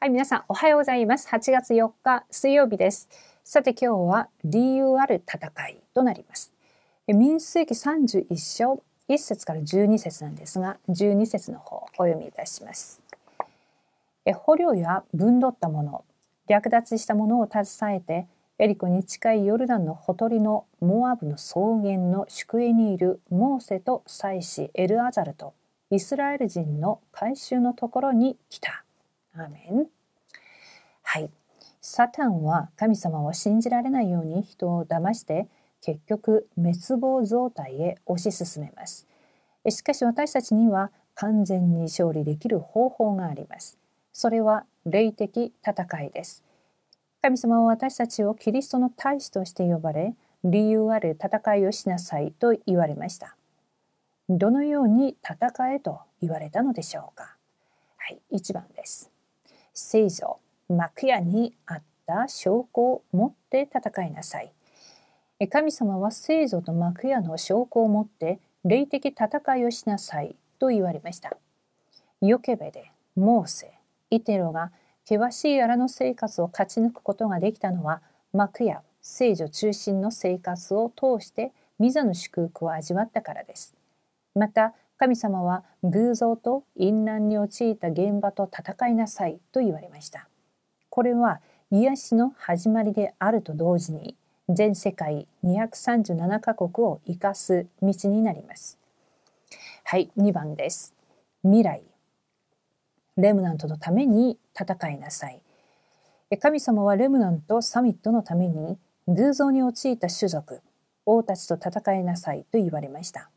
はい、皆さんおはようございます。8月4日水曜日です。さて今日は理由ある戦いとなります。民数記31章1節から12節なんですが、12節の方お読みいたします。捕虜や分取ったもの、略奪したものを携えて、エリコに近いヨルダンのほとりのモアブの草原の宿営にいるモーセと祭司エルアザルとイスラエル人の改宗のところに来た。アーメン。はい。サタンは神様を信じられないように人を騙して結局滅亡状態へ推し進めます。しかし私たちには完全に勝利できる方法があります。それは霊的戦いです。神様は私たちをキリストの大使として呼ばれ、理由ある戦いをしなさいと言われました。どのように戦えと言われたのでしょうか。はい、1番です。聖女、幕屋にあった証拠を持って戦いなさい。神様は聖女と幕屋の証拠を持って霊的戦いをしなさいと言われました。ヨケベでモーセ、イテロが険しい荒の生活を勝ち抜くことができたのは幕や聖女中心の生活を通してミザの祝福を味わったからです。また神様は偶像と淫乱に陥った現場と戦いなさいと言われました。これは癒しの始まりであると同時に全世界237カ国を生かす道になります。はい、2番です。未来。レムナントのために戦いなさい。神様はレムナントサミットのために偶像に陥った種族、王たちと戦いなさいと言われました。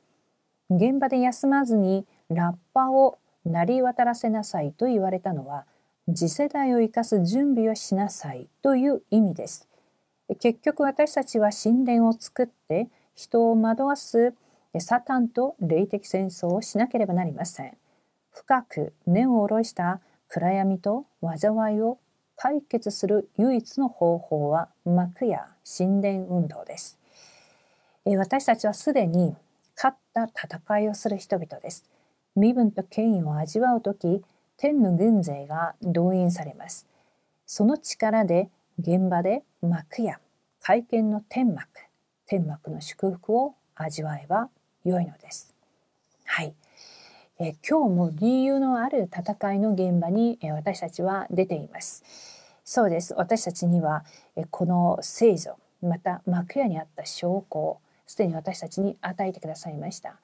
現場で休まずにラッパを鳴り渡らせなさいと言われたのは次世代を生かす準備をしなさいという意味です。結局私たちは神殿を作って人を惑わすサタンと霊的戦争をしなければなりません。深く根を下ろした暗闇と災いを解決する唯一の方法は幕や神殿運動です。私たちはすでにった戦いをする人々です。身分と権威を味わう時、天の軍勢が動員されます。その力で現場で幕や会見の天幕、天幕の祝福を味わえば良いのです。はい。え今日も理由のある戦いの現場にえ私たちは出ています。そうです。私たちにはえこの聖女、また幕屋にあった証拠すでに私たちに与えてくださいました。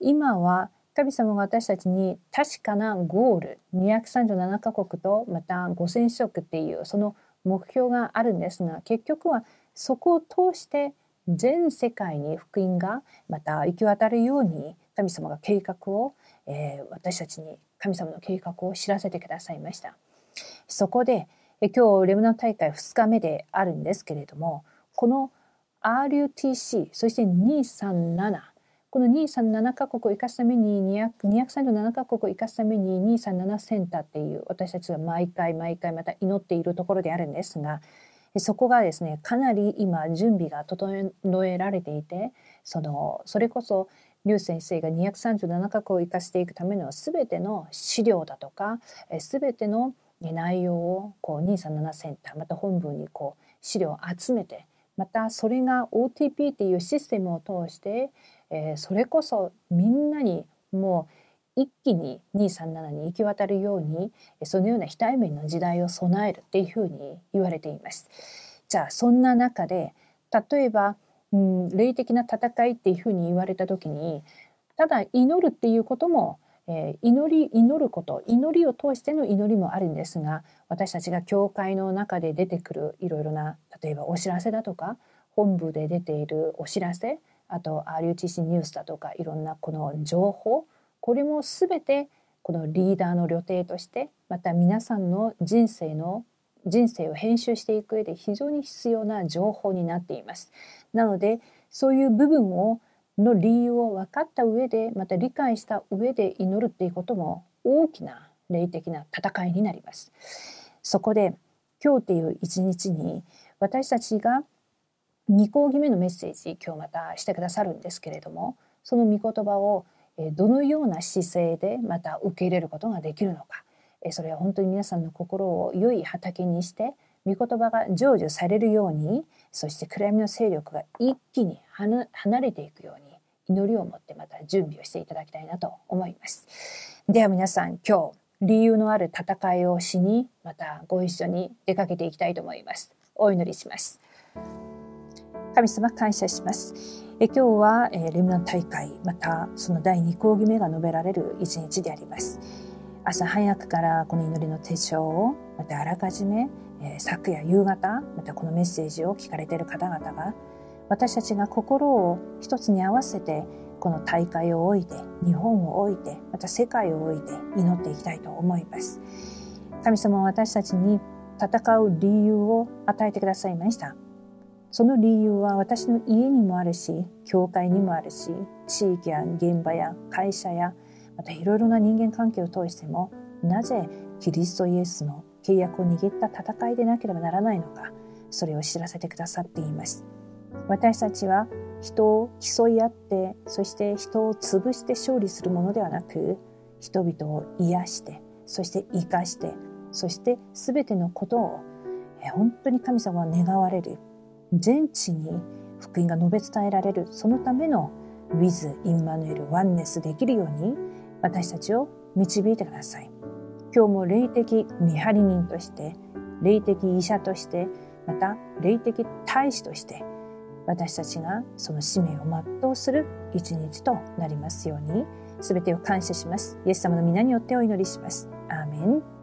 今は神様が私たちに確かなゴール237カ国とまた5000食っていうその目標があるんですが結局はそこを通して全世界に福音がまた行き渡るように神様が計画を、えー、私たちに神様の計画を知らせてくださいました。そこで今日レムナ大会2日目であるんですけれどもこの RUTC そして237この237カ国を生かすために237カ国を生かすために237センターっていう私たちが毎回毎回また祈っているところであるんですがそこがですねかなり今準備が整えられていてそのそれこそ劉先生が237カ国を生かしていくための全ての資料だとか全ての内容をこう237センターまた本部にこう資料を集めてまたそれが OTP っていうシステムを通してえー、それこそみんなにもう一気に237に行き渡るようにそのような非対面の時代を備えるっていうふうに言われています。じゃあそんな中で例えば、うん、霊的な戦いっていうふうに言われた時にただ祈るっていうことも、えー、祈り祈ること祈りを通しての祈りもあるんですが私たちが教会の中で出てくるいろいろな例えばお知らせだとか本部で出ているお知らせあと RUTC ニュースだとかいろんなこの情報これも全てこのリーダーの旅程としてまた皆さんの人生の人生を編集していく上で非常に必要な情報になっています。なのでそういう部分をの理由を分かった上でまた理解した上で祈るっていうことも大きな霊的な戦いになります。そこで今日っていう一日に私たちが2講義目のメッセージ今日またしてくださるんですけれどもその御言葉をどのような姿勢でまた受け入れることができるのかそれは本当に皆さんの心を良い畑にして御言葉が成就されるようにそして暗闇の勢力が一気に離れていくように祈りを持ってまた準備をしていただきたいなと思います。では皆さん今日理由のある戦いをしにまたご一緒に出かけていきたいと思います。お祈りします。神様感謝します。え今日は、えレムナン大会またその第2講義目が述べられる一日であります。朝早くからこの祈りの手帳をまたあらかじめ、え昨夜夕方またこのメッセージを聞かれている方々が私たちが心を一つに合わせてこの大会を置いて日本を置いてまた世界を置いて祈っていきたいと思います。神様は私たちに戦う理由を与えてくださいました。その理由は私の家にもあるし教会にもあるし地域や現場や会社やまたいろいろな人間関係を通してもなぜキリストイエスの契約を握った戦いでなければならないのかそれを知らせてくださっています。私たちは人を競い合ってそして人を潰して勝利するものではなく人々を癒してそして生かしてそして全てのことを本当に神様は願われる全地に福音が述べ伝えられるそのための with インマヌエルワンネスできるように私たちを導いてください。今日も霊的見張り人として、霊的医者として、また霊的大使として、私たちがその使命を全うする一日となりますように、すべてを感謝します。イエス様の皆によってお祈りします。アーメン。